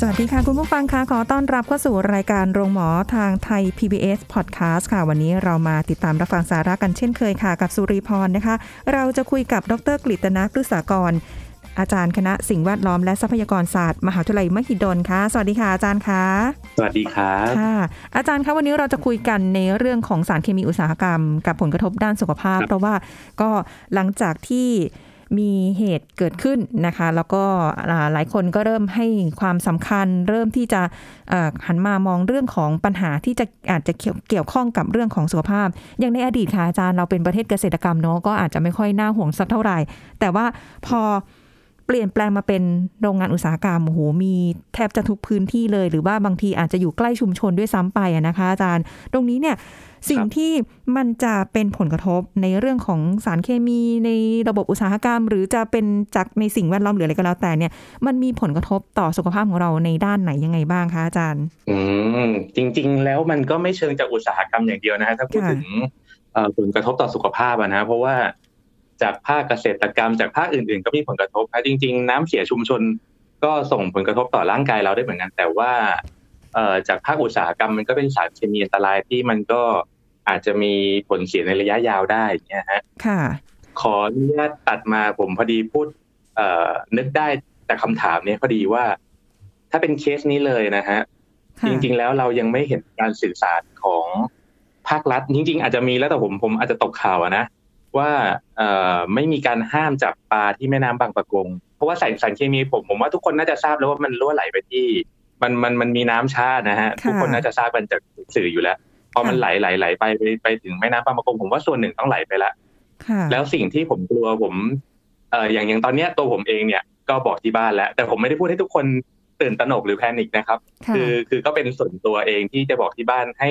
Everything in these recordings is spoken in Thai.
สวัสดีค่ะ คุณผู้ฟังคะขอต้อนรับเข้าสู่รายการโรงหมอทางไทย PBS Podcast ค่ะ วันนี้เรามาติดตามรับฟังสาระกันเช่นเคยค่ะ กับสุริพรนะคะ เราจะคุยกับดรกฤตนะพฤกษากร อาจารย์คณะสิ่งแวดล้อมและทรัพยากรศาสตร์ มหาวิทยาลัยมหิดลค่ะ สวัสดีค่ะอาจารย์คะสวัสดีครับค่ะ อาจารย์คะวันนี้เราจะคุยกันในเรื่องของสารเคมีอุตสาหกรรม กับผลกระทบด้านสุขภาพ เพราะว่าก็หลังจากที่ มีเหตุเกิดขึ้นนะคะ แล้วก็หลายคนก็เริ่มให้ความสำคัญ เริ่มที่จะหันมามองเรื่องของปัญหาที่จะอาจจะเกี่ยวเกี่ยวข้องกับเรื่องของสุขภาพ อย่างในอดีตค่ะอาจารย์เราเป็นประเทศเกษตรกรรมเนาะก็อาจจะไม่ค่อยน่าห่วงสักเท่าไหร่ แต่ว่าพอ เปลี่ยนแปลงมาเป็นโรงงานอุตสาหกรรมโอ้โหมีแทบจะทุกพื้นที่เลย หรือว่าบางทีอาจจะอยู่ใกล้ชุมชนด้วยซ้ำไปนะคะ อาจารย์ ตรงนี้เนี่ยสิ่งที่มันจะเป็นผลกระทบในเรื่องของสารเคมีในระบบอุตสาหกรรม หรือจะเป็นจากในสิ่งแวดล้อมหรืออะไรก็แล้วแต่เนี่ย มันมีผลกระทบต่อสุขภาพของเราในด้านไหนยังไงบ้างคะอาจารย์ อืมจริง ๆ แล้วมันก็ไม่เชิงจากอุตสาหกรรมอย่างเดียวนะฮะถ้าพูดถึงผลกระทบต่อสุขภาพนะเพราะว่า จากภาคเกษตรกรรม จากภาคอื่น ๆ ก็มีผลกระทบนะจริง ๆ น้ำเสียชุมชนก็ส่งผลกระทบต่อร่างกายเราได้เหมือนกัน แต่ว่าเอ่อจากภาคอุตสาหกรรมมันก็เป็นสารเคมีอันตรายที่มันก็อาจจะมีผลเสียในระยะยาวได้อย่างเนี่ยฮะค่ะ ขออนุญาตตัดมาผมพอดีพูดเอ่อนึกได้จากคำถามเนี้ยพอดีว่า ถ้าเป็นเคสนี้เลยนะฮะค่ะจริง ๆ แล้วเรายังไม่เห็นการสื่อสารของภาครัฐ จริง ๆ อาจจะมีแล้วแต่ผมผมอาจจะตกข่าวอะนะ ว่าเอ่อไม่มีการห้ามจับปลาที่แม่น้ำบางปะกง เพราะว่าสารสารเคมีผมผมว่าทุกคนน่าจะทราบแล้วว่ามันรั่วไหลไปที่ มันมันมันมีน้ำชานะฮะค่ะทุกคนน่าจะทราบกันจากสื่ออยู่แล้ว พอมันค่ะไหลไหลไหลไปไปไปถึงแม่น้ำบางปะกงผมว่าส่วนหนึ่งต้องไหลไปละค่ะแล้วสิ่งที่ผมกลัวผมเอ่ออย่างอย่างตอนเนี้ยตัวผมเองเนี่ยก็บอกที่บ้านแล้ว แต่ผมไม่ได้พูดให้ทุกคนตื่นตระหนกหรือแพนิคนะครับค่ะคือคือก็เป็นส่วนตัวเองที่จะบอกที่บ้านให้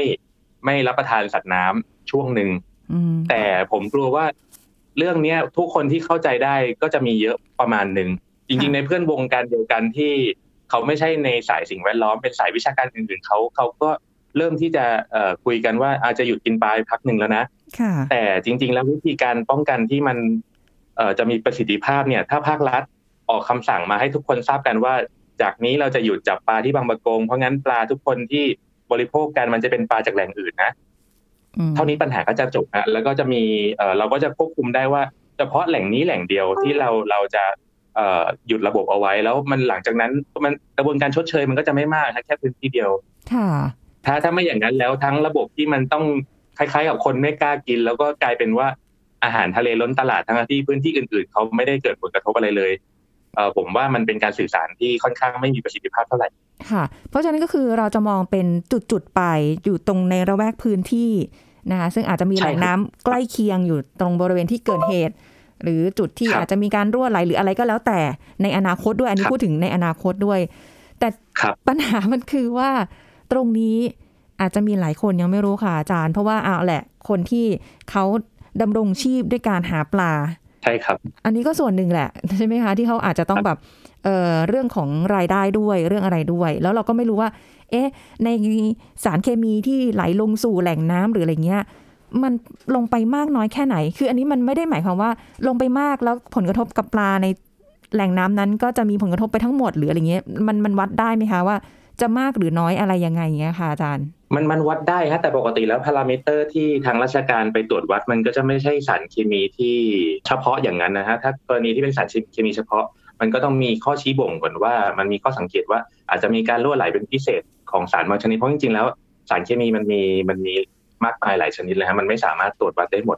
ไม่รับประทานสัตว์น้ำช่วงหนึ่งอืม แต่ผมกลัวว่าเรื่องเนี้ย ทุกคนที่เข้าใจได้ก็จะมีเยอะประมาณหนึ่งจริง ๆ ในเพื่อนวงการเดียวกันที่เขาไม่ใช่ในสายสิ่งแวดล้อมเป็นสายวิชาการอื่นๆเขาเขาก็เริ่มที่จะเอ่อคุยกันว่าอาจจะหยุดกินปลาไปพักหนึ่งแล้วนะค่ะแต่จริง ๆ แล้ววิธีการป้องกันที่มันเอ่อจะมีประสิทธิภาพเนี่ย ถ้าภาครัฐออกคำสั่งมาให้ทุกคนทราบกันว่า จากนี้เราจะหยุดจับปลาที่บางปะกงเพราะงั้นปลาทุกคนที่บริโภคกันมันจะเป็นปลาจากแหล่งอื่นนะอืม เท่านี้ปัญหาก็จะจบนะแล้วก็จะมีเอ่อเราก็จะควบคุมได้ว่า เฉพาะแหล่งนี้แหล่งเดียวที่เราเราจะเอ่อหยุดระบบเอาไว้แล้วมันหลังจากนั้นมันกระบวนการชดเชยมันก็จะไม่มากนะแค่พื้นที่เดียวค่ะถ้าถ้าไม่อย่างนั้นแล้วทั้งระบบที่มันต้องคล้าย ๆ กับคนไม่กล้ากิน แล้วก็กลายเป็นว่าอาหารทะเลล้นตลาดทั้งที่พื้นที่อื่นๆเขาไม่ได้เกิดผลกระทบอะไรเลยเออผมว่ามันเป็นการสื่อสารที่ค่อนข้างไม่มีประสิทธิภาพเท่าไหร่ค่ะ เพราะฉะนั้นก็คือเราจะมองเป็นจุดๆไปอยู่ตรงในระแวกพื้นที่ นะคะซึ่งอาจจะมีใช่แหล่งน้ำใกล้เคียงอยู่ตรงบริเวณที่เกิดเหตุ หรือจุดที่ครับอาจจะมีการรั่วไหลหรืออะไรก็แล้วแต่ในอนาคตด้วย อันนี้ครับพูดถึงในอนาคตด้วย แต่ครับปัญหามันคือว่าตรงนี้อาจจะมีหลายคนยังไม่รู้ค่ะอาจารย์ เพราะว่าเอาแหละ คนที่เขาดำรงชีพด้วยการหาปลา ใช่ครับ อันนี้ก็ส่วนหนึ่งแหละ ใช่ไหมคะ ที่เขาอาจจะต้องแบบ เเรื่องของรายได้ด้วยเรื่องอะไรด้วย แล้วเราก็ไม่รู้ว่า เอ๊ะ ในสารเคมีที่ไหลลงสู่แหล่งน้ำหรืออะไรเงี้ยมันลงไปมากน้อยแค่ไหน คืออันนี้มันไม่ได้หมายความว่าลงไปมากแล้วผลกระทบกับปลาในแหล่งน้ำนั้น ก็จะมีผลกระทบไปทั้งหมดหรืออะไรเงี้ยมันมันวัดได้ไหมคะว่าจะมากหรือน้อยอะไรยังไงเงี้ยค่ะอาจารย์มันมันวัดได้ฮะแต่ปกติแล้วพารามิเตอร์ที่ทางราชการไปตรวจวัดมันก็จะไม่ใช่สารเคมีที่เฉพาะอย่างนั้นนะฮะถ้ากรณีที่เป็นสารเคมีเฉพาะ มันก็ต้องมีข้อชี้บ่งก่อนว่า มันมีข้อสังเกตว่าอาจจะมีการรั่วไหลเป็นพิเศษของสารบางชนิดเพราะจริงๆแล้วสารเคมีมันมีมันมีมากมายหลายชนิดเลยฮะมันไม่สามารถตรวจวัดได้หมด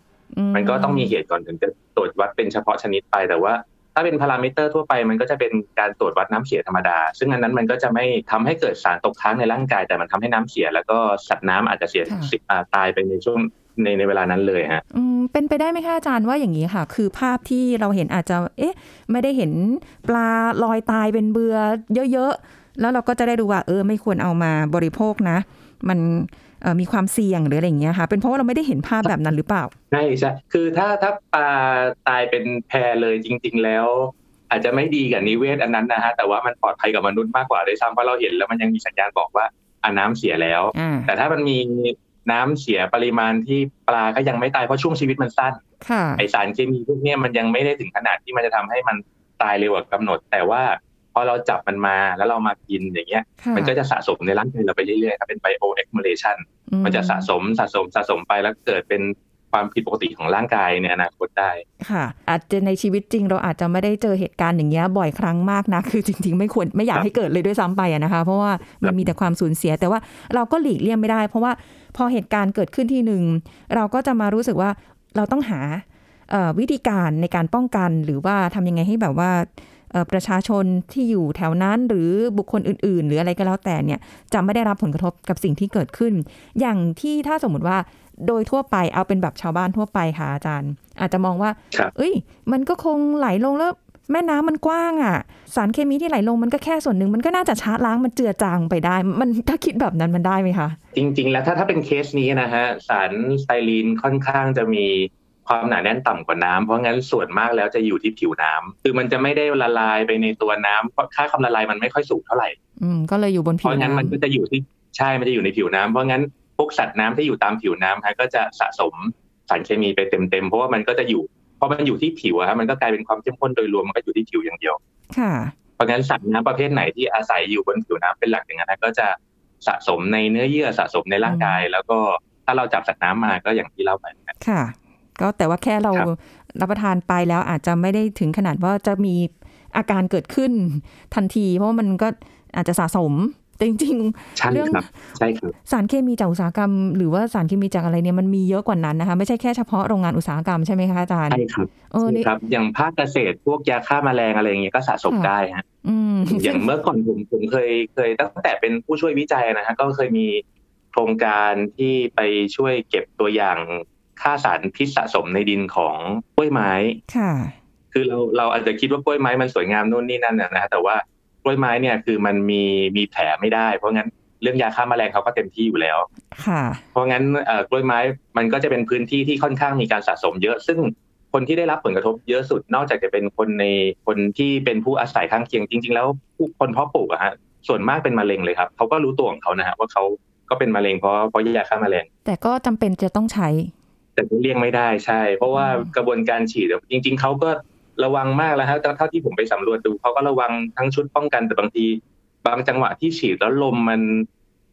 มันก็ต้องมีเหตุก่อนถึงจะตรวจวัดเป็นเฉพาะชนิดไปแต่ว่า ถ้าเป็นพารามิเตอร์ทั่วไปมันก็จะเป็นการตรวจวัดน้ำเสียธรรมดา ซึ่งอันนั้นมันก็จะไม่ทำให้เกิดสารตกค้างในร่างกาย แต่มันทำให้น้ำเสีย แล้วก็สัตว์น้ำอาจจะเสียอ่าตายไปในช่วง ในในเวลานั้นเลยฮะอืมเป็นไปได้ไหมคะอาจารย์ว่าอย่างนี้ค่ะ คือภาพที่เราเห็นอาจจะ เอ๊ะ ไม่ได้เห็นปลาลอยตายเป็นเบือเยอะๆ แล้วเราก็จะได้ดูว่า เออ ไม่ควรเอามาบริโภคนะ มันเอ่อมีความเสี่ยงหรืออะไรอย่างเงี้ยค่ะ เป็นเพราะว่าเราไม่ได้เห็นภาพแบบนั้นหรือเปล่าใช่ใช่คือถ้าถ้าปลาตายเป็นแพเลยจริง ๆ แล้ว อาจจะไม่ดีกับนิเวศอันนั้นนะฮะแต่ว่ามันปลอดภัยกับมนุษย์มากกว่าด้วยซ้ำเพราะเราเห็นแล้วมันยังมีสัญญาณบอกว่าอ่าน้ำเสียแล้วอ่าแต่ถ้ามันมี น้ำเสียปริมาณที่ปลาก็ยังไม่ตายเพราะช่วงชีวิตมันสั้นค่ะไอสารเคมีพวกเนี้ยมันยังไม่ได้ถึงขนาดที่มันจะทำให้มันตายเร็วกว่ากำหนด แต่ว่าพอเราจับมันมาแล้วเรามากินอย่างเงี้ยค่ะมันก็จะสะสมในร่างกายเราไปเรื่อยๆครับเป็น bio accumulation อืมันจะสะสมสะสมสะสมไปแล้วเกิดเป็น ความผิดปกติของร่างกายในอนาคตได้ ค่ะ อาจจะในชีวิตจริง เราอาจจะไม่ได้เจอเหตุการณ์อย่างเงี้ยบ่อยครั้งมากนะคือจริง ๆ ไม่ควรไม่อยากให้เกิดเลยด้วยซ้ำไปนะคะ เพราะว่ามันมีแต่ความสูญเสีย แต่ว่าเราก็หลีกเลี่ยงไม่ได้ เพราะว่าพอเหตุการณ์เกิดขึ้นที่หนึ่งเราก็จะมารู้สึกว่าเราต้องหาวิธีการในการป้องกันหรือว่าทำยังไงให้แบบว่าประชาชนที่อยู่แถวนั้นหรือบุคคลอื่น ๆ หรืออะไรก็แล้วแต่เนี่ยจะไม่ได้รับผลกระทบกับสิ่งที่เกิดขึ้น อย่างที่ถ้าสมมติว่า โดยทั่วไปเอาเป็นแบบชาวบ้านทั่วไปค่ะอาจารย์ อาจจะมองว่าครับเอ้ย มันก็คงไหลลงแล้วแม่น้ำมันกว้างอะ่ะ สารเคมีที่ไหลลงมันก็แค่ส่วนหนึ่ง มันก็น่าจะชาร์จล้างมันเจือจางไปได้ มันถ้าคิดแบบนั้นมันได้ไหมคะ จริง ๆ แล้วถ้าถ้าเป็นเคสนี้นะฮะ สารสไตรีนค่อนข้างจะมีความหนาแน่นต่ำกว่าน้ำเพราะงั้นส่วนมากแล้วจะอยู่ที่ผิวน้ำคือมันจะไม่ได้ละลายไปในตัวน้ำเพราะค่าความละลายมันไม่ค่อยสูงเท่าไหร่ อืมก็เลยอยู่บนเพผิวราะงั้นมันน้ำก็จะอยู่ที่ใช่ มันจะอยู่ในผิวน้ำเพราะงั้น พวกสัตว์น้ำที่อยู่ตามผิวน้ำฮะก็จะสะสมสารเคมีไปเต็มๆเพราะว่ามันก็จะอยู่พอมันอยู่ที่ผิวอะฮะมันก็กลายเป็นความเข้มข้นโดยรวมมันก็อยู่ที่ผิวอย่างเดียว ค่ะ เพราะงั้นสัตว์น้ำประเภทไหนที่อาศัยอยู่บนผิวน้ำเป็นหลักอย่างนั้นนะก็จะสะสมในเนื้อเยื่อสะสมในร่างกาย แล้วก็ถ้าเราจับสัตว์น้ำมาก็อย่างที่เล่าไปนะค่ะ ก็แต่ว่าแค่เราครับรับประทานไปแล้วอาจจะไม่ได้ถึงขนาดว่าจะมีอาการเกิดขึ้นทันที เพราะว่ามันก็อาจจะสะสม แต่จริงใช่เรื่องครับใช่ครับๆสารเคมีจากอุตสาหกรรม หรือว่าสารเคมีจากอะไรเนี่ยมันมีเยอะกว่านั้นนะคะ ไม่ใช่แค่เฉพาะโรงงานอุตสาหกรรมใช่ไหมคะอาจารย์ใช่ครับเออใช่นี่ครับ อย่างภาคเกษตรพวกยาฆ่าแมลงอะไรอย่างเงี้ยก็สะสมค่ะได้ฮะอืมอย่างเมื่อก่อนผมผมเคยเคยตั้งแต่เป็นผู้ช่วยวิจัยนะฮะก็เคยมีโครงการที่ไปช่วยเก็บตัวอย่างค่าสารพิษสะสมในดินของกล้วยไม้ค่ะ คือเราเราอาจจะคิดว่ากล้วยไม้มันสวยงามนู่นนี่นั่นนะนะฮะแต่ว่าก ล้วยไม้เนี่ยคือมันมีมีแผลไม่ได้ เพราะงั้นเรื่องยาฆ่าแมลงเขาก็เต็มที่อยู่แล้ว ค่ะ เพราะงั้นเอ่อกล้วยไม้มันก็จะเป็นพื้นที่ที่ค่อนข้างมีการสะสมเยอะ ซึ่งคนที่ได้รับผลกระทบเยอะสุด นอกจากจะเป็นคนในคนที่เป็นผู้อาศัยข้างเคียงจริง ๆ แล้วผู้คนเพาะปลูกอะฮะส่วนมากเป็นมะเร็งเลยครับเขาก็รู้ตัวของเขานะฮะว่าเขาก็เป็นมะเร็งเพราะเพราะยาฆ่าแมลงแต่ก็จำเป็นจะต้องใช้ แต่ก็เลี่ยงไม่ได้ใช่ เพราะว่าอืมกระบวนการฉีดจริง ๆเขาก็ ระวังมากแล้วฮะเท่าที่ผมไปสำรวจดูเขาก็ระวังทั้งชุดป้องกันแต่บางที บางจังหวะที่ฉีดแล้วลมมัน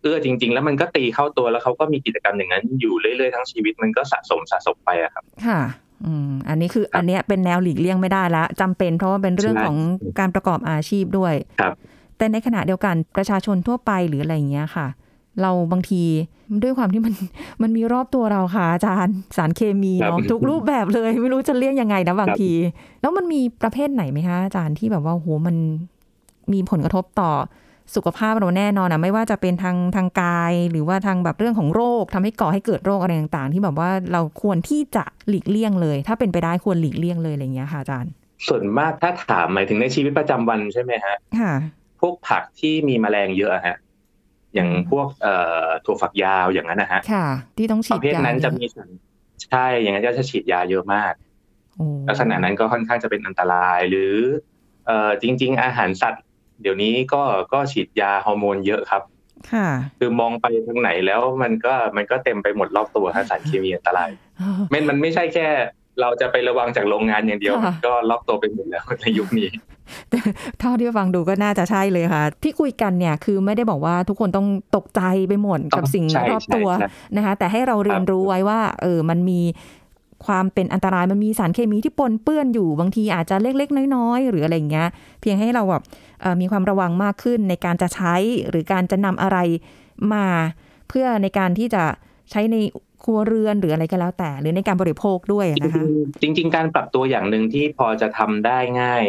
เอื้อจริง ๆ แล้วมันก็ตีเข้าตัวแล้วเขาก็มีกิจกรรมอย่างนั้น อยู่เรื่อยๆทั้งชีวิตมันก็สะสมสะสมไปอะครับ ค่ะอืมอันนี้คืออันเนี้ยเป็นแนวหลีกเลี่ยงไม่ได้ละจำเป็นเพราะว่าเป็นเรื่องใช่ของการประกอบอาชีพด้วยครับแต่ในขณะเดียวกันประชาชนทั่วไปหรืออะไรอย่างเงี้ยค่ะ เราบางทีด้วยความที่มันมันมีรอบตัวเราค่ะอาจารย์สารเคมีเนาะครับทุกรูปแบบเลย ไม่รู้จะเลี่ยงยังไงนะบางครับที แล้วมันมีประเภทไหนไหมคะอาจารย์ที่แบบว่าโหมันมีผลกระทบต่อสุขภาพเราแน่นอนนะไม่ว่าจะเป็นทางทางกาย หรือว่าทางแบบเรื่องของโรคทำให้ก่อให้เกิดโรคอะไรต่างๆ ที่แบบว่าเราควรที่จะหลีกเลี่ยงเลย ถ้าเป็นไปได้ควรหลีกเลี่ยงเลยอะไรอย่างเงี้ยค่ะอาจารย์ ส่วนมากถ้าถามหมายถึงในชีวิตประจำวันใช่ไหมฮะค่ะพวกผักที่มีแมลงเยอะฮะ อย่างพวกเอ่อถั่วฝักยาวอย่างนั้นนะฮะค่ะ ที่ต้องปฉีดระเภทยานั้นจะเยอมีสารใช่อย่างนั้นก็จะฉีดยาเยอะมากโอ้ลักษณะนั้นก็ค่อนข้างจะเป็นอันตราย หรือเอ่อจริง ๆ อาหารสัตว์ เดี๋ยวนี้ก็ก็ฉีดยาฮอร์โมนเยอะครับค่ะ คือมองไปทางไหนแล้วมันก็มันก็เต็มไปหมดรอบตัวฮะสารเคมีอันตรายมันมันไม่ใช่แค่ เราจะไประวังจากโรงงานอย่างเดียวค่ะมันก็รอบตัวไปหมดแล้วในยุคนี้เท่าที่ฟังดูก็น่าจะใช่เลยค่ะ ที่คุยกันเนี่ยคือไม่ได้บอกว่าทุกคนต้องตกใจไปหมดกับสิ่งใช่รอบตัวใช่ใช่นะคะ แต่ให้เราเรียนรู้ไว้ว่า เออมันมีความเป็นอันตรายมันมีสารเคมีที่ปนเปื้อนอยู่บางทีอาจจะเล็กๆ น้อยๆ หรืออะไรอย่างเงี้ย เพียงให้เราแบบเอ่อมีความระวังมากขึ้นในการจะใช้หรือการจะนำอะไรมา เพื่อในการที่จะใช้ใน ครัวเรือนหรืออะไรก็แล้วแต่ หรือในการบริโภคด้วยนะคะจริงๆจริงๆการปรับตัวอย่างหนึ่งที่พอจะทำได้ง่าย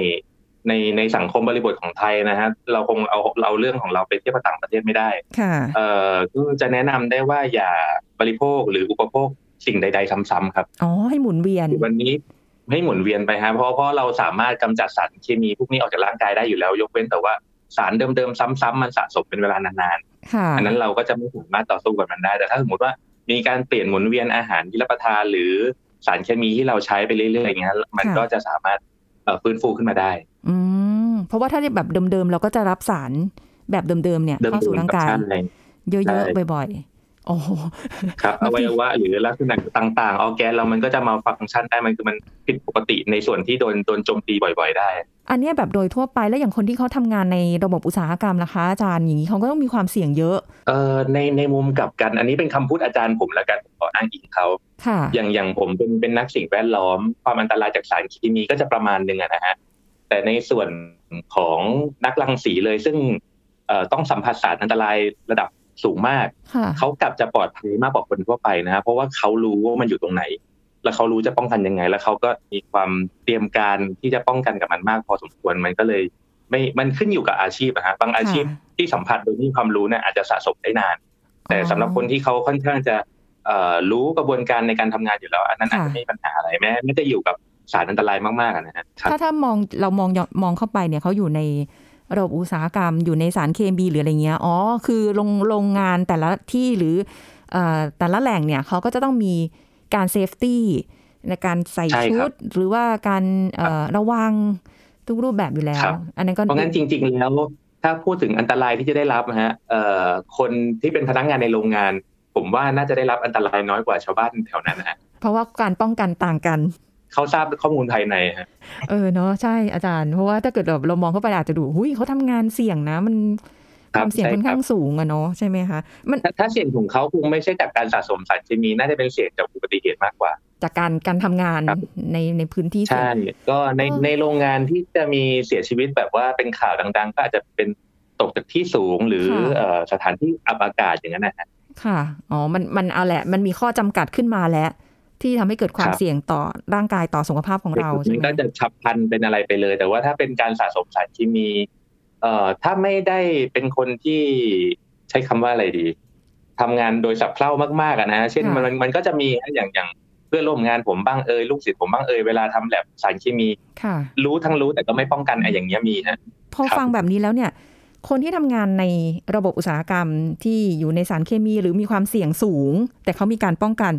ในในสังคมบริบทของไทยนะฮะเราคงเอาเราเรื่องของเราไปเทียบกับต่างประเทศไม่ได้ค่ะเอ่อก็จะแนะนำได้ว่าอย่าบริโภคหรืออุปโภคสิ่งใด ๆ ซ้ำๆครับอ๋อให้หมุนเวียนวันนี้ให้หมุนเวียนไปฮะเพราะเพราะเราสามารถกำจัดสารเคมีพวกนี้ออกจากร่างกายได้อยู่แล้ว ยกเว้นแต่ว่าสารเดิมๆ ซ้ำๆมันสะสมเป็นเวลานานค่ะๆอันนั้นเราก็จะไม่สามารถต่อสู้กับมันได้ แต่ถ้าสมมติว่า มีการเปลี่ยนหมุนเวียนอาหารที่รับประทานหรือสารเคมีที่เราใช้ไปเรื่อยๆอย่างเงี้ยมันก็จะสามารถเอ่อฟื้นฟูขึ้นมาได้ อืมเพราะว่าถ้าแบบเดิมๆเราก็จะรับสารแบบเดิมๆเนี่ยเดิมเข้าสู่ร่างกายใช่เยใช่อะๆบ่อยๆ โอ้โหครับอวัยวะหรือลักษณะต่างๆ ออร์แกนเรามันก็จะมาฟังก์ชันได้มันคือมันผิดปกติในส่วนที่โดนโดนโจมตีบ่อย ๆ ได้ อันเนี้ยแบบโดยทั่วไปแล้วอย่างคนที่เขาทำงานในระบบอุตสาหกรรมล่ะคะอาจารย์อย่างนี้เขาก็ต้องมีความเสี่ยงเยอะเอ่อในในมุมกลับกัน อันนี้เป็นคำพูดอาจารย์ผมแล้วกันผมขออ้างอิงเขาค่ะ อย่างอย่างผมเป็นเป็นนักสิ่งแวดล้อม ความอันตรายจากสารเคมีก็จะประมาณหนึ่งอะนะฮะแต่ในส่วนของนักรังสีเลย ซึ่งเอ่อต้องสัมผัสสารอันตรายระดับสูงมากค่ะเขากลับจะปลอดภัยมากกว่าคนทั่วไปนะฮะเพราะว่าเขารู้ว่ามันอยู่ตรงไหน แล้วเขารู้จะป้องกันยังไง แล้วเขาก็มีความเตรียมการที่จะป้องกันกับมันมากพอสมควรมันก็เลย ไม่มันขึ้นอยู่กับอาชีพอะฮะบางอาชีพที่สัมผัสโดยไม่มีความรู้เนี่ยอาจจะสะสมได้นาน แต่สำหรับคนที่เขาค่อนข้างจะเอ่อรู้กระบวนการในการทำงานอยู่แล้ว อันนั้นอาจจะไม่มีปัญหาอะไรแม้ไม่ได้อยู่กับสารอันตรายมากๆอะนะฮะครับถ้าถ้ามองเรามองย้อนมองเข้าไปเนี่ยเขาอยู่ในระบบอุตสาหกรรมอยู่ในสารเคมีหรืออะไรเงี้ย อ๋อ คือโรงโรงงานแต่ละที่หรือเอ่อแต่ละแหล่งเนี่ยเขาก็จะต้องมี การเซฟตี้ในการใส่ใช่ครับชุดหรือว่าการเอ่อระวังทุกรูปแบบอยู่แล้วครับอันนั้นก็เพราะงั้นจริง ๆ แล้ว ถ้าพูดถึงอันตรายที่จะได้รับนะฮะเอ่อคนที่เป็นพนักงานในโรงงาน ผมว่าน่าจะได้รับอันตรายน้อยกว่าชาวบ้านแถวนั้นนะฮะเพราะว่าการป้องกันต่างกันเขาทราบข้อมูลภายในฮะเออเนาะใช่อาจารย์ เพราะว่าถ้าเกิดแบบเรามองเข้าไปอาจจะดูหุยเขาทำงานเสี่ยงนะ มัน ความเสี่ยงค่อนข้างสูงอะเนาะใช่ไหมคะมันถ้าถ้าเสี่ยงของเขาคงไม่ใช่จากการสะสมสารเคมีน่าจะเป็นเสี่ยงจากอุบัติเหตุมากกว่า จากการการทำงานครับในในพื้นที่เสี่ยใช่งก็ในเออในโรงงานที่จะมีเสียชีวิตแบบว่าเป็นข่าวดัง ๆ ก็อาจจะเป็นตกจากที่สูงหรือเอ่อสถานที่อับอากาศอย่างนั้นนะฮะค่ะอ๋อมันมันเอาแหละ มันมีข้อจำกัดขึ้นมาแล้วที่ทำให้เกิดความครับเสี่ยงต่อร่างกายต่อสุขภาพของเราใช่มันไหมก็จะฉับพลันเป็นอะไรไปเลย แต่ว่าถ้าเป็นการสะสมสารเคมี เอ่อถ้าไม่ได้เป็นคนที่ใช้คำว่าอะไรดีทำงานโดยสับเพร่ามากๆอะนะเช่นมันมันก็จะมีอย่างอย่างเพื่อนร่วมงานผมบ้างเอ่ยลูกศิษย์ผมบ้างเอ่ยเวลาทำแลบสารเคมีค่ะรู้ทั้งรู้แต่ก็ไม่ป้องกันไอ้อย่างเงี้ยมีฮะพอครับฟังแบบนี้แล้วเนี่ย คนที่ทำงานในระบบอุตสาหกรรมที่อยู่ในสารเคมีหรือมีความเสี่ยงสูง แต่เขามีการป้องกัน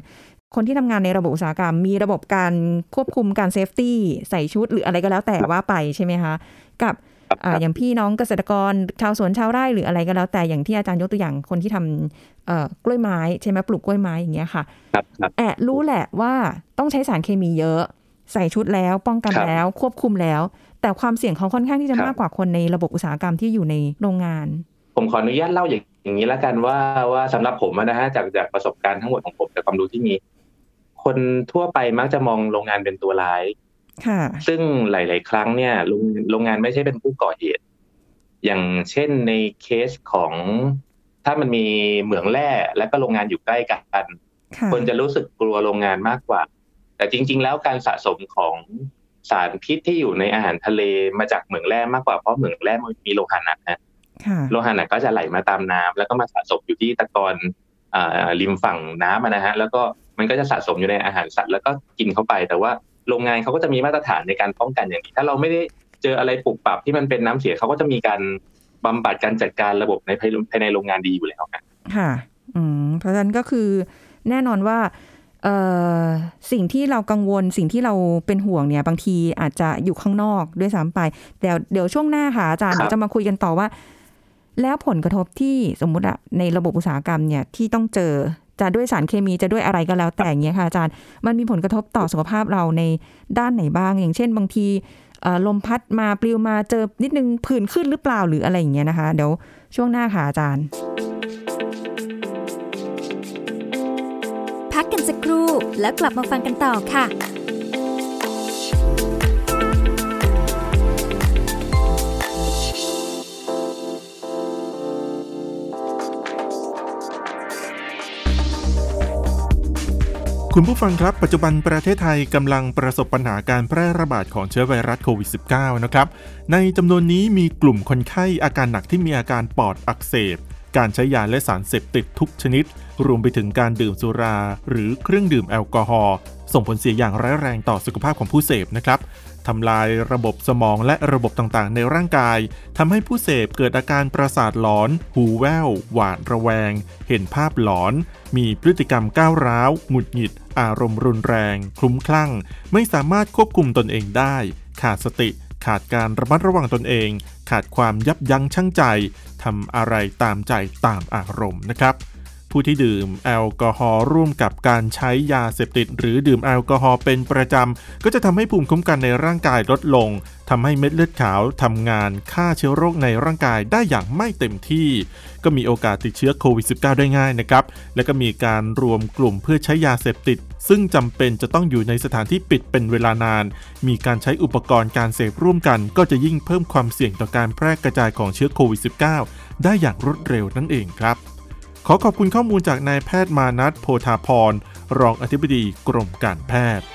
คนที่ทำงานในระบบอุตสาหกรรม มีระบบการควบคุมการเซฟตี้ใส่ชุดหรืออะไรก็แล้วแต่ว่าไปใช่ไหมคะ กับครับ อ่าอย่างพี่น้องเกษตรกรชาวสวนชาวไร่หรืออะไรก็แล้ว แต่อย่างที่อาจารย์ยกตัวอย่างคนที่ทำเอ่อกล้วยไม้ใช่ไหมปลูกกล้วยไม้อย่างเงี้ยค่ะครับครับแอบรู้แหละว่าต้องใช้สารเคมีเยอะใส่ชุดแล้วป้องกันครับแล้วควบคุมแล้ว แต่ความเสี่ยงเขาค่อนข้างที่จะครับมากกว่าคนในระบบอุตสาหกรรมที่อยู่ในโรงงาน ผมขออนุญาตเล่าอย่างอย่างนี้แล้วกันว่าว่าสำหรับผมอะนะฮะจากจากประสบการณ์ทั้งหมดของผมจากความรู้ที่มี คนทั่วไปมักจะมองโรงงานเป็นตัวร้ายค่ะ ซึ่งหลาย ๆ ครั้งเนี่ยโรงโรงงานไม่ใช่เป็นผู้ก่อเหตุ อย่างเช่นในเคสของ ถ้ามันมีเหมืองแร่และก็โรงงานอยู่ใกล้กันค่ะคนจะรู้สึกกลัวโรงงานมากกว่า แต่จริง ๆ แล้วการสะสมของสารพิษที่อยู่ในอาหารทะเลมาจากเหมืองแร่มากกว่าเพราะเหมืองแร่มันมีโลหะหนักนะค่ะโลหะหนักก็จะไหลมาตามน้ำแล้วก็มาสะสมอยู่ที่ตะกอนอ่าริมฝั่งน้ำอะนะฮะแล้วก็มันก็จะสะสมอยู่ในอาหารสัตว์แล้วก็กินเข้าไปแต่ว่า โรงงานเขาก็จะมีมาตรฐานในการป้องกันอย่างนี้ ถ้าเราไม่ได้เจออะไรปลุกปรับที่มันเป็นน้ำเสียเขาก็จะมีการบำบัดการจัดการระบบในภายภายในโรงงานดีอยู่แล้วครับค่ะ อืมเพราะฉะนั้นก็คือแน่นอนว่าเอ่อสิ่งที่เรากังวลสิ่งที่เราเป็นห่วงเนี่ย บางทีอาจจะอยู่ข้างนอกด้วยซ้ำไปเดี๋ยวเดี๋ยวช่วงหน้าค่ะอาจารย์ครับเราจะมาคุยกันต่อว่า แล้วผลกระทบที่สมมุติอะในระบบอุตสาหกรรมเนี่ยที่ต้องเจอ จะด้วยสารเคมีจะด้วยอะไรก็แล้วแต่อย่างเงี้ยค่ะอาจารย์ มันมีผลกระทบต่อสุขภาพเราในด้านไหนบ้าง อย่างเช่น บางทีเอ่อลมพัดมาปลิวมาเจอนิดนึงผื่นขึ้นหรือเปล่าหรืออะไรอย่างเงี้ยนะคะ เดี๋ยวช่วงหน้าค่ะอาจารย์ พักกันสักครู่แล้วกลับมาฟังกันต่อค่ะ คุณผู้ฟังครับ ปัจจุบันประเทศไทยกำลังประสบปัญหาการแพร่ระบาดของเชื้อไวรัสโควิด -19 นะครับ ในจำนวนนี้มีกลุ่มคนไข้อาการหนักที่มีอาการปอดอักเสบ การใช้ยาและสารเสพติดทุกชนิด รวมไปถึงการดื่มสุรา หรือเครื่องดื่มแอลกอฮอล์ส่งผลเสียอย่างร้ายแรงต่อสุขภาพของผู้เสพนะครับ ทำลายระบบสมองและระบบต่างๆ ในร่างกายทำให้ผู้เสพเกิดอาการประสาทหลอน หูแว่ว หวาดระแวง เห็นภาพหลอน มีพฤติกรรมก้าวร้าว หงุดหงิด อารมณ์รุนแรง คลุ้มคลั่ง ไม่สามารถควบคุมตนเองได้ ขาดสติ ขาดการระมัดระวังตนเอง ขาดความยับยั้งชั่งใจทำอะไรตามใจตามอารมณ์นะครับ ผู้ที่ดื่มแอลกอฮอล์ร่วมกับการใช้ยาเสพติด หรือดื่มแอลกอฮอล์เป็นประจำ ก็จะทำให้ภูมิคุ้มกันในร่างกายลดลงทำให้เม็ดเลือดขาวทำงานฆ่าเชื้อโรคในร่างกายได้อย่างไม่เต็มที่ ก็มีโอกาสติดเชื้อโควิด -19 ได้ง่ายนะครับ และก็มีการรวมกลุ่มเพื่อใช้ยาเสพติด ซึ่งจำเป็นจะต้องอยู่ในสถานที่ปิดเป็นเวลานาน มีการใช้อุปกรณ์การเสพร่วมกัน ก็จะยิ่งเพิ่มความเสี่ยงต่อการแพร่กระจายของเชื้อโควิด -19 ได้อย่างรวดเร็วนั่นเองครับ ขอขอบคุณข้อมูลจากนายแพทย์มานัทโพธาพร รองอธิบดีกรมการแพทย์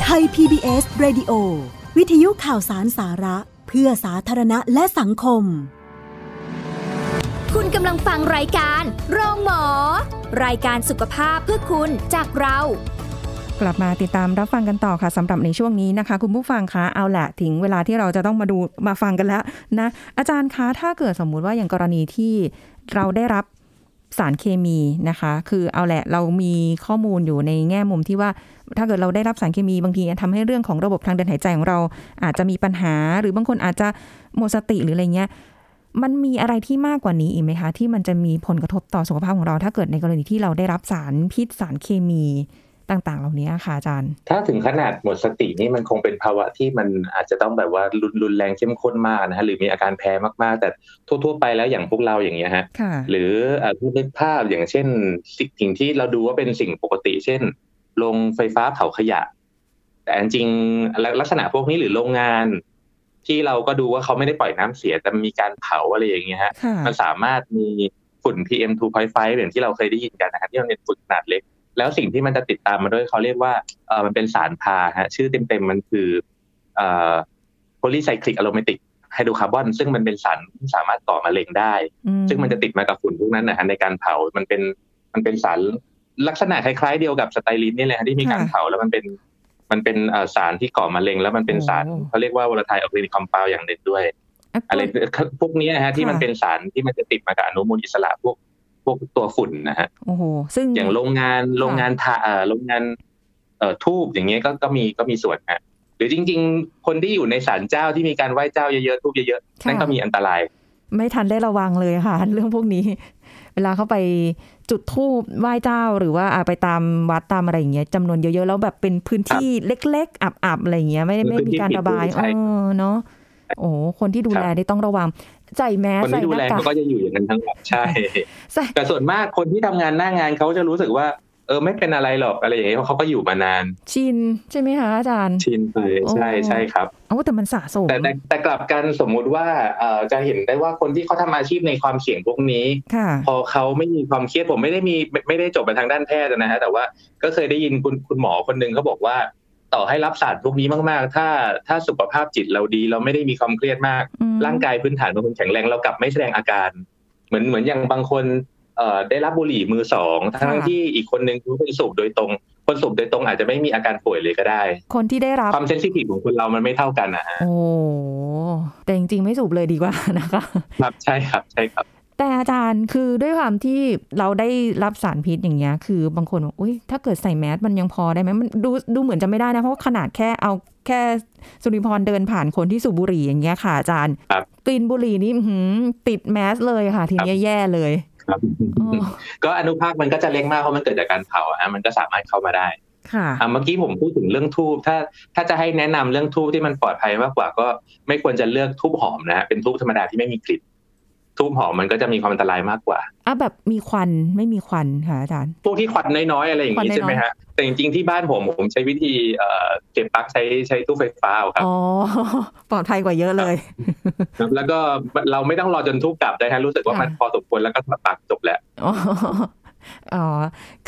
ไทย PBS Radio วิทยุข่าวสารสาระ เพื่อสาธารณะและสังคม คุณกำลังฟังรายการ โรงหมอ รายการสุขภาพเพื่อคุณจากเรา กลับมาติดตามรับฟังกันต่อค่ะสำหรับในช่วงนี้นะคะ คุณผู้ฟังคะเอาแหละถึงเวลาที่เราจะต้องมาดูมาฟังกันแล้วนะอาจารย์คะถ้าเกิดสมมุติว่าอย่างกรณีที่เราได้รับสารเคมีนะคะ คือเอาแหละเรามีข้อมูลอยู่ในแง่มุมที่ว่า ถ้าเกิดเราได้รับสารเคมีบางทีทำให้เรื่องของระบบทางเดินหายใจของเรา อาจจะมีปัญหา หรือบางคนอาจจะหมดสติหรืออะไรเงี้ยมันมีอะไรที่มากกว่านี้อีกไหมคะ ที่มันจะมีผลกระทบต่อสุขภาพของเรา ถ้าเกิดในกรณีที่เราได้รับสารพิษสารเคมี ต่าง ๆ เหล่านี้ค่ะอาจารย์ ถ้าถึงขนาดหมดสตินี่มันคงเป็นภาวะที่มันอาจจะต้องแบบว่ารุนรุนแรงเข้มข้นมากนะฮะหรือมีอาการแพ้มากๆ แต่ทั่ว ๆ ไปแล้วอย่างพวกเราอย่างเงี้ยฮะค่ะหรืออ่าผู้นึกภาพอย่างเช่น สิ่งที่เราดูว่าเป็นสิ่งปกติ เช่นโรงไฟฟ้าเผาขยะ แต่จริงๆลักษณะพวกนี้หรือโรงงาน ที่เราก็ดูว่าเขาไม่ได้ปล่อยน้ำเสียแต่มีการเผาอะไรอย่างเงี้ยฮะค่ะมันสามารถมีฝุ่น PM 2.5 อย่างที่เราเคยได้ยินกันนะครับที่มันเป็นฝุ่นขนาดเล็ก แล้วสิ่งที่มันจะติดตามมาด้วยเขาเรียกว่าเออมันเป็นสารพาฮะชื่อเต็มๆมันคือเอ่อ polycyclic aromatic hydrocarbon ซึ่งมันเป็นสารที่สามารถก่อมะเร็งได้อืซึ่งมันจะติดมากับฝุ่นพวกนั้นนะฮะในการเผามันเป็นมันเป็นสารลักษณะคล้ายๆเดียวกับสไตลินนี่แหละฮะที่มีการเผาแล้วมันเป็นมันเป็นเอ่อสารที่ก่อมะเร็ง แล้วมันเป็นสารเขาเรียกว่า volatile organic compound อย่างหนึ่งด้วยอะไรพวกนี้นะฮะที่มันเป็นสารที่มันจะติดมากับอนุมูลอิสระพวก พวกตัวฝุ่นนะฮะโอ้โหซึ่งอย่างโรงงานโรงงานทาเอ่อโรงงานเอ่อทูบอย่างเงี้ยก็ก็มีก็มีส่วนฮะหรือจริง ๆ คนที่อยู่ในศาลเจ้าที่มีการไหว้เจ้าเยอะๆทูบเยอะๆนั่นก็มีอันตราย ไม่ทันได้ระวังเลยค่ะ เรื่องพวกนี้ เวลาเข้าไปจุดธูปไหว้เจ้าหรือว่าอ่าไปตามวัดตามอะไรอย่างเงี้ยจำนวนเยอะๆแล้วแบบเป็นพื้นที่เล็ก ๆ อับๆอะไรอย่างเงี้ยไม่ได้ไม่มีการระบายใช่เออเนาะโอ้คนที่ดูแลนี่ต้องระวัง ใส่แมสคนใส่ที่ดูหแลน้ากากเขาก็จะอยู่อย่างนั้นทั้งหมดใช่ใส่แต่ส่วนมากคนที่ทำงานหน้างานเขาจะรู้สึกว่าเออไม่เป็นอะไรหรอกอะไรอย่างเงี้ยเพราะเขาก็อยู่มานาน ชินใช่ไหมคะอาจารย์ ชินไปใช่อ๋อใช่ครับโอ้แต่มันสะสมแต่แต่แต่กลับกันสมมุติว่าเอ่อจะเห็นได้ว่าคนที่เขาทำอาชีพในความเสี่ยงพวกนี้ค่ะพอเขาไม่มีความเครียดผมไม่ได้มีไม่ไม่ได้จบไปทางด้านแพทย์นะฮะแต่ว่าก็เคยได้ยินคุณคุณหมอคนหนึ่งเขาบอกว่า ต่อให้รับสารพวกนี้มากๆ ถ้าถ้าสุขภาพจิตเราดีเราไม่ได้มีความเครียดมากอืมร่างกายพื้นฐานของคนแข็งแรงเรากลับไม่แสดงอาการ เหมือนเหมือนอย่างบางคนเอ่อได้รับบุหรี่มือสองทั้งที่อีกคนนึงเขาเป็นสูบโดยตรง คนสูบโดยตรงอาจจะไม่มีอาการป่วยเลยก็ได้ คนที่ได้รับความเซนซิทีฟของคนเรามันไม่เท่ากันนะฮะโอ้แต่จริงๆไม่สูบเลยดีกว่านะคะ ครับใช่ครับใช่ครับ แต่อาจารย์คือด้วยความที่เราได้รับสารพิษอย่างเงี้ย คือบางคนบอกอุ้ยถ้าเกิดใส่แมสมันยังพอได้ไหมมันดูดูเหมือนจะไม่ได้นะ เพราะว่าขนาดแค่เอาแค่สุริพรเดินผ่านคนที่สูบบุหรี่อย่างเงี้ยค่ะอาจารย์ครับกลิ่นบุหรี่นี่อื้อหือติดแมสเลยค่ะ ทีเนี้ยแย่เลยครับอ๋อก็อนุภาคมันก็จะเล็กมากเพราะมันเกิดจากการเผาอะมันก็สามารถเข้ามาได้ค่ะอะเมื่อกี้ผมพูดถึงเรื่องทูบถ้าถ้าจะให้แนะนำเรื่องทูบที่มันปลอดภัยมากกว่าก็ไม่ควรจะเลือกทูบหอมนะฮะเป็นทูบธรรมดาที่ไม่มีกลิ่น ทูบหอมมันก็จะมีความอันตรายมากกว่าอะแบบมีควันไม่มีควันค่ะอาจารย์พวกที่ควันน้อยๆอะไรอย่างควันนี้น้อยๆใช่ไหมฮะแต่จริงๆที่บ้านผมผมใช้วิธีเอ่อเก็บปลั๊กใช้ใช้ตู้ไฟฟ้าเอาครับอ๋อปลอดภัยกว่าเยอะเลยครับแล้วก็เราไม่ต้องรอจนทูบกลับนะฮะรู้สึกว่าค่ะมันพอสมควรแล้วก็ถอดปลั๊กจบแล้วอ๋ออ๋อ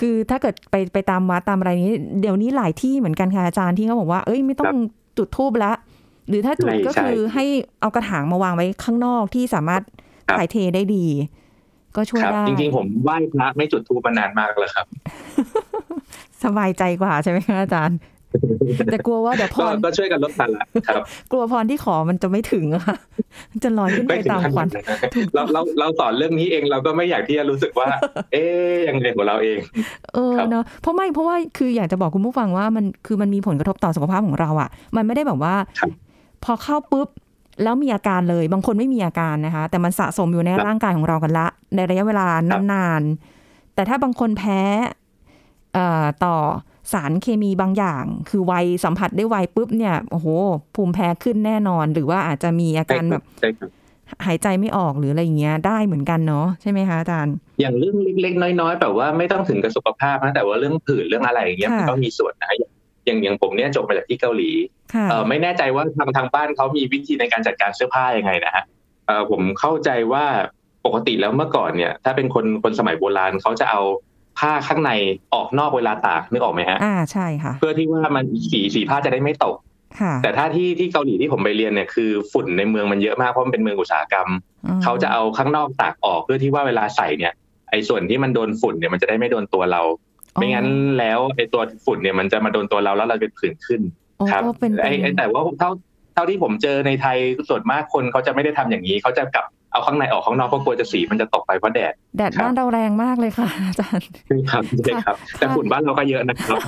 คือถ้าเกิดไปไปตามวัดตามอะไรนี้ เดี๋ยวนี้หลายที่เหมือนกันค่ะอาจารย์ที่เขาบอกว่า เอ้ยไม่ต้องจุดทูบละ หรือถ้าจุดไม่ก็ใช่คือให้เอากระถางมาวางไว้ข้างนอกที่สามารถครับ ถ่ายเทได้ดี ก็ช่วยครับได้จริงๆ ผมไหว้พระไม่จุดธูปมานานมากแล้วครับ สบายใจกว่าใช่ไหมคะอาจารย์ แต่กลัวว่าเดี๋ยวพก็รก็ช่วยกันลดภาระครับ กลัวพรที่ขอมันจะไม่ถึงอะค่ะมันจะลอยขึ้นไปไม่ถึงตามขควันาดนนั้นนะเราเราเราสอนเรื่องนี้เองเราก็ไม่อยากที่จะรู้สึกว่า เอ๊ยยังไงของเราเอง เออครับเนาะเพราะไม่เพราะว่าคืออยากจะบอกคุณผู้ฟังว่ามันคือมันมีผลกระทบต่อสุขภาพของเราอะ่ะ มันไม่ได้แบบว่าครับพอเข้าปุ๊บ แล้วมีอาการเลย บางคนไม่มีอาการนะคะ แต่มันสะสมอยู่ในครับร่างกายของเรากันละ ในระยะเวลาครับนานๆ แต่ถ้าบางคนแพ้เอ่อต่อสารเคมีบางอย่าง คือไวสัมผัสได้ไวปุ๊บเนี่ยโอ้โห ภูมิแพ้ขึ้นแน่นอน หรือว่าอาจจะมีอาการแบบใช่ครับหายใจไม่ออกหรืออะไรอย่างเงี้ยได้เหมือนกันเนาะใช่ไหมคะอาจารย์ อย่างเรื่องเล็กๆ น้อยๆแบบว่าไม่ต้องถึงกับสุขภาพนะแต่ว่าเรื่องผื่นเรื่องอะไรอย่างเงี้ยค่ะมันก็มีส่วนนะอย่าง อย่างผมเนี่ยจบมาจากที่เกาหลีค่ะเออไม่แน่ใจว่าทางทางบ้านเขามีวิธีในการจัดการเสื้อผ้ายังไงนะฮะเออผมเข้าใจว่าปกติแล้วเมื่อก่อนเนี่ย ถ้าเป็นคนคนสมัยโบราณเขาจะเอาผ้าข้างในออกนอกเวลาตากนึกออกไหมฮะอ่าใช่ค่ะ เพื่อที่ว่ามันสีสีผ้าจะได้ไม่ตกค่ะแต่ถ้าที่ที่เกาหลีที่ผมไปเรียนเนี่ยคือฝุ่นในเมืองมันเยอะมากเพราะมันเป็นเมืองอุตสาหกรรมอืมเขาจะเอาข้างนอกตากออกเพื่อที่ว่าเวลาใส่เนี่ยไอ้ส่วนที่มันโดนฝุ่นเนี่ยมันจะได้ไม่โดนตัวเรา ไม่งั้นแล้วไอ้ตัวฝุ่นเนี่ยมันจะมาโดนตัวเราแล้วเราเป็นผื่นขึ้นอ๋อครับก็เป็นไอ้ไอ้แต่ว่าเท่าเท่าที่ผมเจอในไทยส่วนมากคนเขาจะไม่ได้ทำอย่างนี้เขาจะกลับเอาข้างในออกข้างนอกเพราะกลัวจะสีมันจะตกไปเพราะแดดแดดครับบ้านเราแรงมากเลยค่ะอาจารย์ครับใช่ครับ แต่ฝุ่นบ้านเราก็เยอะนะครับ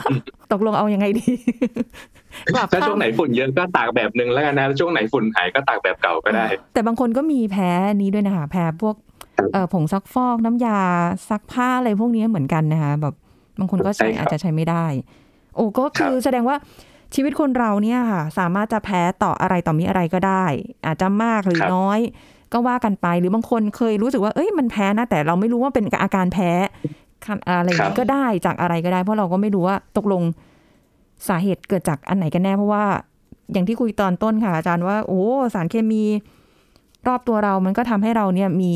ตกลงเอายังไงดีกลับถ้าข้าช่วงไหนฝุ่นเยอะก็ตากแบบหนึ่งแล้วกันนะช่วงไหนฝุ่นหายก็ตากแบบเก่าก็ได้ แต่บางคนก็มีแพ้นี้ด้วยนะคะแพ้พวกครับเอ่อผงซักฟอกน้ำยาซักผ้าอะไรพวกนี้เหมือนกันนะคะแบบ บางคนก็ใช้ใช่ครับอาจจะใช้ไม่ได้ โอ้ก็คือแสดงว่าชีวิตคนเราเนี่ยค่ะ สามารถจะแพ้ต่ออะไรต่อมีอะไรก็ได้ อาจจะมากหรือน้อย ก็ว่ากันไปหรือบางคนเคยรู้สึกว่าเอ้ยมันแพ้นะแต่เราไม่รู้ว่าเป็นอาการแพ้คันอะไรอย่างนี้ก็ได้จากอะไรก็ได้ เพราะเราก็ไม่รู้ว่าตกลงสาเหตุเกิดจากอันไหนกันแน่เพราะว่า อย่างที่คุยตอนต้นค่ะ อาจารย์ว่า โอ้สารเคมี รอบตัวเรามันก็ทำให้เราเนี่ยมี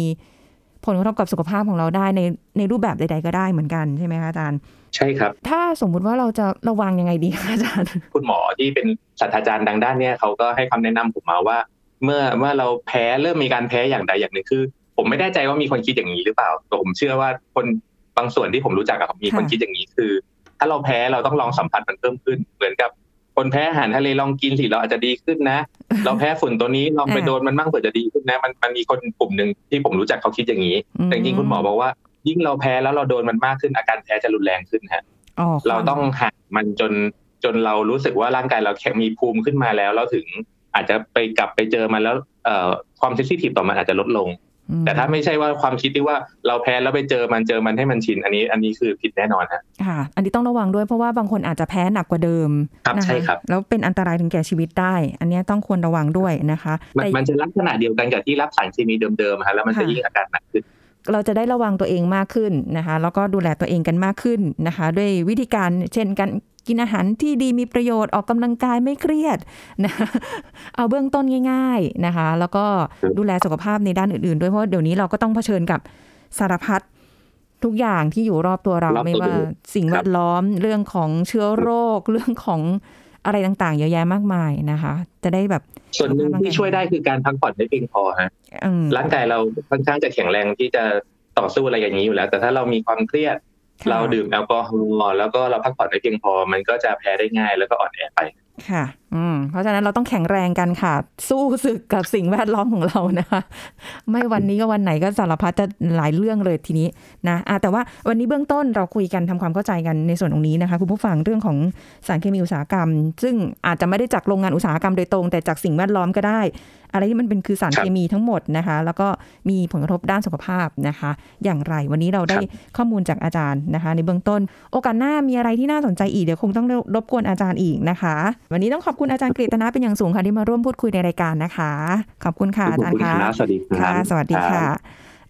ผลกระทบกับสุขภาพของเราได้ในในรูปแบบใด ๆ ก็ได้เหมือนกันใช่ไหมคะอาจารย์ ใช่ครับ ถ้าสมมุติว่าเราจะระวังยังไงดีคะอาจารย์ คุณหมอที่เป็นศาสตราจารย์ดังด้านเนี่ยเขาก็ให้คำแนะนำผมมาว่า เมื่อเมื่อเราแพ้เริ่มมีการแพ้อย่างใดอย่างหนึ่งคือ ผมไม่แน่ใจว่ามีคนคิดอย่างนี้หรือเปล่าแต่ผมเชื่อว่าคนบางส่วนที่ผมรู้จักอะมีคนค่ะคิดอย่างนี้คือ ถ้าเราแพ้เราต้องลองสัมผัสมันเพิ่มขึ้นเหมือนกับ คนแพ้อาหารทะเลลองกินสิเราอาจจะดีขึ้นนะ เราแพ้ฝุ่นตัวนี้ลองไปอ่าโดนมันบ้างเผื่อจะดีขึ้นนะ มันมันมีคนกลุ่มหนึ่งที่ผมรู้จักเขาคิดอย่างนี้ แต่จริงๆคุณหมอบอกว่า ยิ่งเราแพ้แล้วเราโดนมันมากขึ้นอาการแพ้จะรุนแรงขึ้นฮะอ๋อเราต้องหักมันจนจนเรารู้สึกว่าร่างกายเราแข็งมีภูมิขึ้นมาแล้วเราถึงอาจจะไปกลับไปเจอมันแล้วเอ่อความเซนซิทีฟต่อมันอาจจะลดลงอืม แต่ถ้าไม่ใช่ว่าความคิดที่ว่าเราแพ้แล้วไปเจอมันเจอมันให้มันชิน อันนี้อันนี้คือผิดแน่นอนฮะค่ะ อันนี้ต้องระวังด้วยเพราะว่าบางคนอาจจะแพ้หนักกว่าเดิมครับนะะใช่ครับแล้วเป็นอันตรายถึงแก่ชีวิตได้ อันเนี้ยต้องควรระวังด้วยนะคะมันแต่มันจะลักษณะเดียวกันกับที่รับสารเคมีเดิมๆฮะแล้วมันจะค่ะยิ่งอาการหนักขึ้นเราจะได้ระวังตัวเองมากขึ้นนะคะ แล้วก็ดูแลตัวเองกันมากขึ้นนะคะ ด้วยวิธีการเช่นการ กินอาหารที่ดีมีประโยชน์ออกกำลังกายไม่เครียดนะคะเอาเบื้องต้นง่าย ๆนะคะ แล้วก็ครับดูแลสุขภาพในด้านอื่นๆ ด้วยเพราะว่าเดี๋ยวนี้เราก็ต้องเผชิญกับสารพัดทุกอย่างที่อยู่รอบตัวเรารอบตัวไม่ว่าสิ่งครับแวดล้อมเรื่องของเชื้อโรคเรื่องของอะไรต่างๆ เยอะแยะมากมายนะคะ จะได้แบบ ส่วนหนึ่งที่ช่วยได้คือการพักผ่อนให้เพียงพอฮะอืมร่างกายเราค่อนข้างจะแข็งแรงที่จะต่อสู้อะไรอย่างนี้อยู่แล้ว แต่ถ้าเรามีความเครียดค่ะ เราดื่มแอลกอฮอล์แล้วก็เราพักผ่อนไม่เพียงพอ มันก็จะแพ้ได้ง่ายแล้วก็อ่อนแอไป ค่ะ อืม เพราะฉะนั้นเราต้องแข็งแรงกันค่ะ สู้ศึกกับสิ่งแวดล้อมของเรานะคะ ไม่วันนี้ก็วันไหนก็สารพัดจะหลายเรื่องเลยทีนี้นะอะแต่ว่าวันนี้เบื้องต้นเราคุยกันทำความเข้าใจกันในส่วนตรงนี้นะคะคุณผู้ฟังเรื่องของสารเคมีอุตสาหกรรม ซึ่งอาจจะไม่ได้จากโรงงานอุตสาหกรรมโดยตรง แต่จากสิ่งแวดล้อมก็ได้ อะไรที่มันเป็นคือสารครับเคมีทั้งหมดนะคะ แล้วก็มีผลกระทบด้านสุขภาพนะคะ อย่างไรวันนี้เราได้ครับข้อมูลจากอาจารย์นะคะ ในเบื้องต้น โอกาสหน้ามีอะไรที่น่าสนใจอีกเดี๋ยวคงต้องรบกวนอาจารย์อีกนะคะ วันนี้ต้องขอบคุณอาจารย์กฤตนะเป็นอย่างสูงค่ะที่มาร่วมพูดคุยในรายการนะคะ ขอบคุณค่ะอาจารย์ขอบค่ะณรับสวัสดีครัค่ะบสวัสดีค่ะ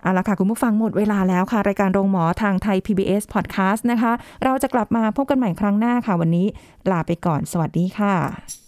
เอาละค่ะ คุณผู้ฟังหมดเวลาแล้วค่ะ รายการโรงหมอทางไทย PBS Podcast นะคะ เราจะกลับมาพบกันใหม่ครั้งหน้าค่ะ วันนี้ลาไปก่อน สวัสดีค่ะ